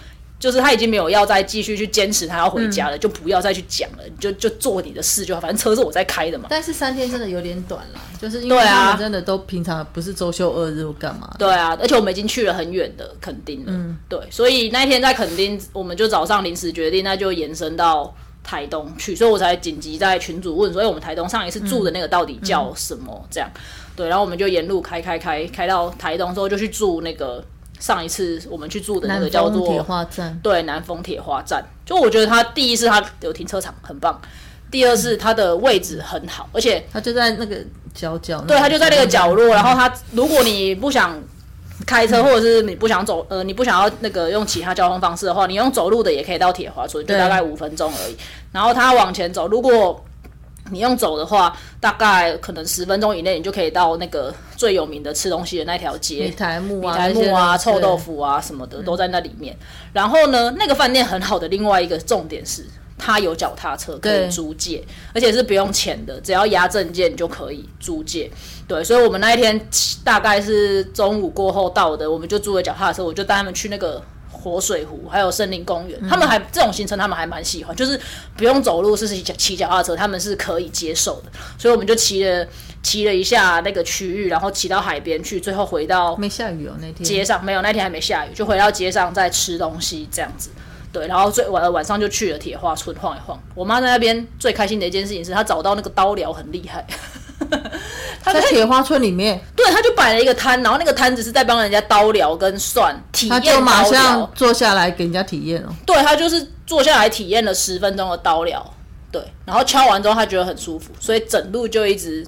就是他已经没有要再继续去坚持他要回家了，就不要再去讲了，就就做你的事就好。反正车是我在开的嘛。但是三天真的有点短了，就是因为他们真的都平常不是周休二日或干嘛。对啊，而且我们已经去了很远的垦丁了。嗯，对，所以那一天在垦丁，我们就早上临时决定，那就延伸到台东去，所以我才紧急在群主问，所以我们台东上一次住的那个到底叫什么？这样，对，然后我们就沿路开开开开到台东之后，就去住那个。上一次我们去住的那个叫做铁花站，对，南丰铁花站。就我觉得它第一是它有停车场很棒，第二是它的位置很好，而且它就在那个角角，对，它就在那个角落。然后它如果你不想开车，或者是你不想走，呃，你不想要那个用其他交通方式的话，你用走路的也可以到铁花村，就大概五分钟而已。然后它往前走，如果你用走的话，大概可能十分钟以内，你就可以到那个最有名的吃东西的那条街，米台木啊、米台木啊、臭豆腐啊什么的都在那里面。然后呢，那个饭店很好的另外一个重点是，它有脚踏车可以租借，而且是不用钱的，只要押证件就可以租借。对，所以我们那一天大概是中午过后到的，我们就租了脚踏车，我就带他们去那个。活水湖还有森林公园，他们还这种行程，他们还蛮喜欢，就是不用走路，是骑骑脚踏车，他们是可以接受的。所以我们就骑了骑了一下那个区域，然后骑到海边去，最后回到没下雨哦那天街上没有那天还没下雨，就回到街上再吃东西这样子。对，然后最晚晚上就去了铁花村晃一晃。我妈在那边最开心的一件事情是她找到那个刀疗很厉害。他在铁花村里面，对，他就摆了一个摊，然后那个摊子是在帮人家刀疗跟算体验，他就马上坐下来给人家体验哦。对他就是坐下来体验了十分钟的刀疗，对，然后敲完之后他觉得很舒服，所以整路就一直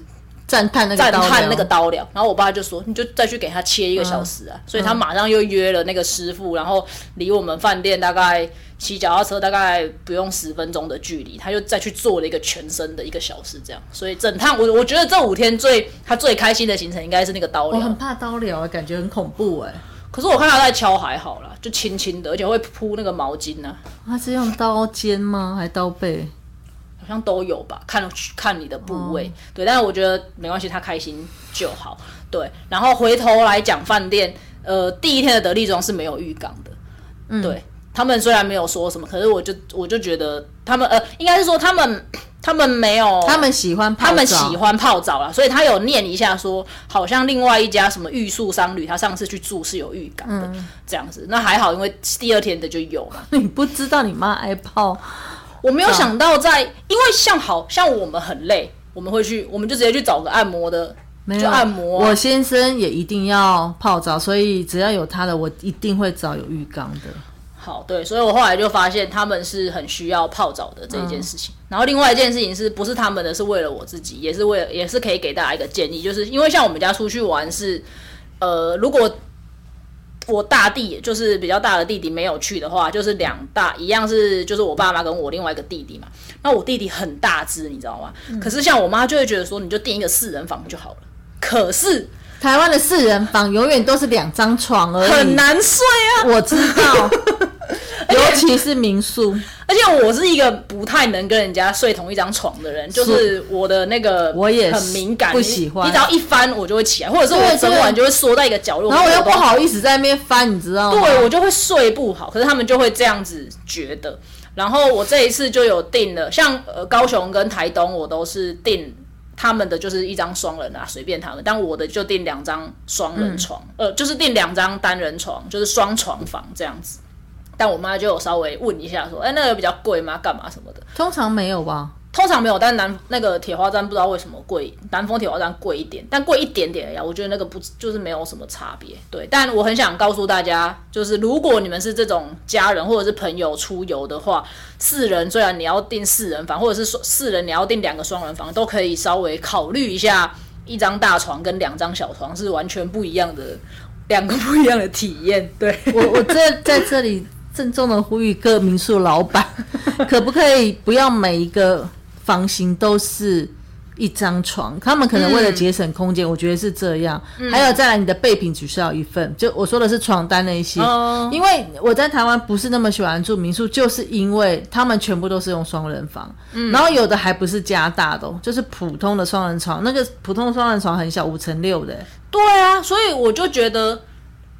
赞叹那个赞叹那个刀疗，然后我爸就说，你就再去给他切一个小时啊，所以他马上又约了那个师傅，然后离我们饭店大概骑脚踏车大概不用十分钟的距离，他就再去做了一个全身的一个小时这样，所以整趟我我觉得这五天最他最开心的行程应该是那个刀疗，我很怕刀疗，感觉很恐怖哎。可是我看他在敲还好啦，就轻轻的，而且会铺那个毛巾呢、他是用刀尖吗？还刀背？好像都有吧，看看你的部位，对，但是我觉得没关系，他开心就好，对。然后回头来讲饭店，呃，第一天的得力庄是没有浴缸的，嗯。对他们虽然没有说什么，可是我就我就觉得他们呃，应该是说他们他们没有他们喜欢泡澡，他们喜欢泡澡啦，所以他有念一下说，好像另外一家什么玉树商旅，他上次去住是有浴缸的、嗯。这样子，那还好，因为第二天的就有嘛。你不知道你妈爱泡，我没有想到在，因为像好像我们很累，我们会去，我们就直接去找个按摩的，就没有按摩啊、我先生也一定要泡澡，所以只要有他的，我一定会找有浴缸的。好，对，所以我后来就发现他们是很需要泡澡的这一件事情。然后另外一件事情是不是他们的，是为了我自己，也是为了，也是可以给大家一个建议，就是因为像我们家出去玩是，呃，如果我大弟就是比较大的弟弟没有去的话，就是两大一样是就是我爸妈跟我另外一个弟弟嘛。那我弟弟很大只，你知道吗？可是像我妈就会觉得说，你就订一个四人房就好了。可是台湾的四人房永远都是两张床而已，很。难睡啊，我知道，尤其是民宿，而且我是一个不太能跟人家睡同一张床的人，就是我的那个我也很敏感，不喜欢你只要一翻我就会起来，或者是我整晚就会缩在一个角落，然后我又不好意思在那边翻，你知道吗？对我就会睡不好，可是他们就会这样子觉得。然后我这一次就有订了，像呃高雄跟台东，我都是订他们的就是一张双人啊，随便他们，但我的就订两张双人床，呃，就是订两张单人床，就是双床房这样子。但我妈就有稍微问一下，说：“哎、那个比较贵吗？干嘛什么的？”通常没有吧？通常没有，但南那个铁花站不知道为什么贵，南丰铁花站贵一点，但贵一点点呀。我觉得那个不就是没有什么差别，对。但我很想告诉大家，就是如果你们是这种家人或者是朋友出游的话，四人虽然你要订四人房，或者是说四人你要订两个双人房，都可以稍微考虑一下，一张大床跟两张小床是完全不一样的，两个不一样的体验，对。我我这在这里郑重的呼吁各民宿老板，可不可以不要每一个房型都是一张床？他们可能为了节省空间，我觉得是这样。还有再来，你的备品只需要一份，就我说的是床单那一些。哦因为我在台湾不是那么喜欢住民宿，就是因为他们全部都是用双人房，然后有的还不是加大的、哦，就是普通的双人床。那个普通的双人床很小，五乘六的。对啊，所以我就觉得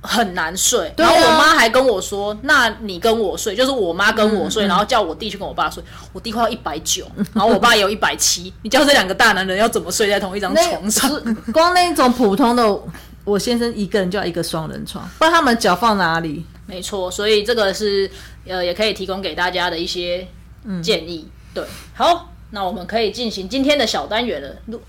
很难睡。然后我妈还跟我说：“那你跟我睡，就是我妈跟我睡，然后叫我弟去跟我爸睡。我弟快要一百九，然后我爸也有一百七，你叫这两个大男人要怎么睡在同一张床上？光那种普通的，我先生一个人就要一个双人床，不然他们脚放哪里？没错，所以这个是呃，也可以提供给大家的一些建议。对，好，那我们可以进行今天的小单元了。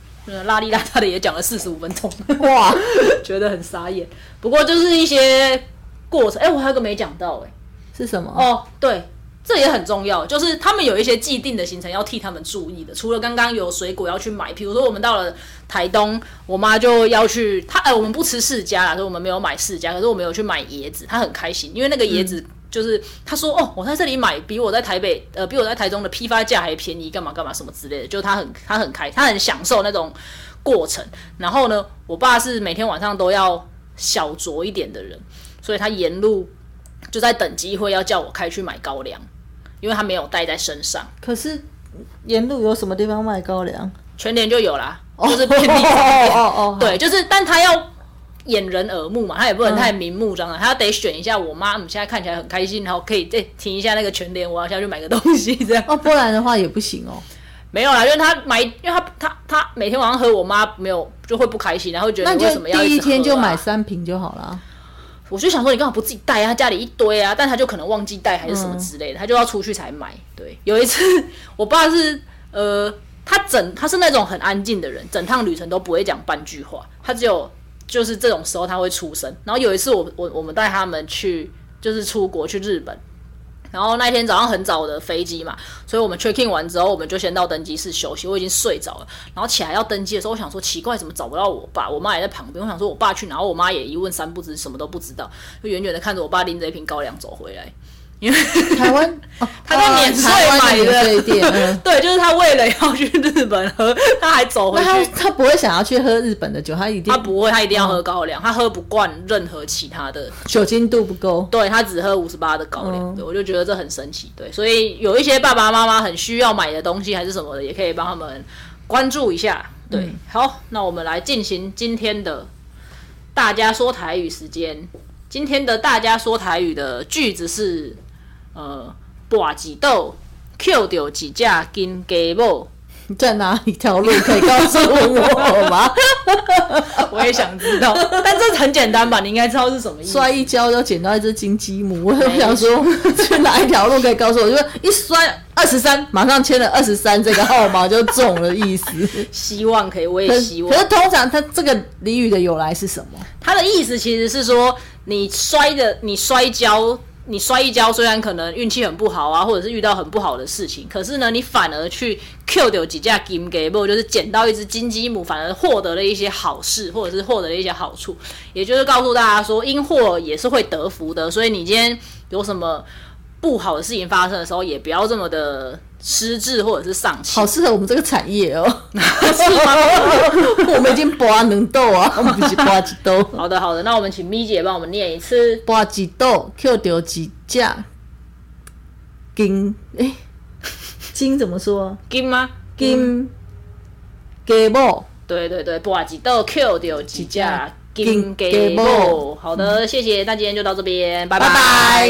拉里拉遢的也讲了四十五分钟，哇，觉得很傻眼。不过就是一些过程，哎、我还有个没讲到、哎。是什么？哦，对，这也很重要，就是他们有一些既定的行程要替他们注意的。除了刚刚有水果要去买，比如说我们到了台东，我妈就要去，她呃我们不吃释迦啦，所以我们没有买释迦，可是我们有去买椰子，她很开心，因为那个椰子。就是他说哦，我在这里买比我在台北呃比我在台中的批发价还便宜，干嘛干嘛什么之类的，就他很他很开，他很享受那种过程。然后呢，我爸是每天晚上都要小酌一点的人，所以他沿路就在等机会要叫我开去买高粱，因为他没有带在身上。可是沿路有什么地方卖高粱？全年就有啦，就是便利商店。哦哦，对，就是，但他要掩人耳目嘛，他也不能太明目张胆，他要得选一下我妈，我们现在看起来很开心，然后可以再停一下那个全联，我要下去买个东西，这样哦，不然的话也不行哦。没有啦，因为他买，因为他他他每天晚上喝，我妈没有就会不开心，然后觉得那么要第一天就买三瓶就好了。我就想说，你干嘛不自己带啊？他家里一堆啊，但他就可能忘记带还是什嗯么之类的，他就要出去才买。对，有一次我爸是呃，他整他是那种很安静的人，整趟旅程都不会讲半句话，他只有就是这种时候他会出声。然后有一次我我我们带他们去就是出国去日本，然后那天早上很早的飞机嘛，所以我们 check in 完之后，我们就先到登机室休息。我已经睡着了，然后起来要登机的时候，我想说奇怪，怎么找不到我爸？我妈也在旁边，我想说我爸去哪？我妈也一问三不知，什么都不知道，就远远的看着我爸拎着一瓶高粱走回来。因为台湾，他在免税买的店，对，就是他为了要去日本喝，他还走回去。他他不会想要去喝日本的酒，他一定他不会，他一定要喝高粱，他喝不惯任何其他的，酒精度不够。对他只喝五十八的高粱，对我就觉得这很神奇。对，所以有一些爸爸妈妈很需要买的东西还是什么的，也可以帮他们关注一下。对，好，那我们来进行今天的大家说台语时间。今天的大家说台语的句子是。呃，大几斗，Q 掉几架金鸡母，在哪一条路可以告诉我吗？我也想知道，但这很简单吧？你应该知道是什么意思。摔一跤就捡到一只金鸡母，我想说去哪一条路可以告诉我？就一摔二十三，马上签了二十三这个号码就中了意思。希望可以，我也希望。可是通常它这个俚语的由来是什么？它的意思其实是说你摔的，你摔跤。你摔一跤，虽然可能运气很不好啊，或者是遇到很不好的事情，可是呢，你反而去 Q 掉几架 gameable，，就是捡到一只金鸡母，反而获得了一些好事，或者是获得了一些好处。也就是告诉大家说，因祸也是会得福的。所以你今天有什么不好的事情发生的时候，也不要这么的。失智或者是丧气，好适合我们这个产业哦，是吗？我们已经拔能豆啊，我们不是拔几豆。好的，好的，那我们请咪姐帮我们念一次：拔几豆，Q 掉几架金？哎，金怎么说？金吗？金给不？对对对，拔几豆，Q 掉几架金给不？好的，谢谢，那今天就到这边，拜拜。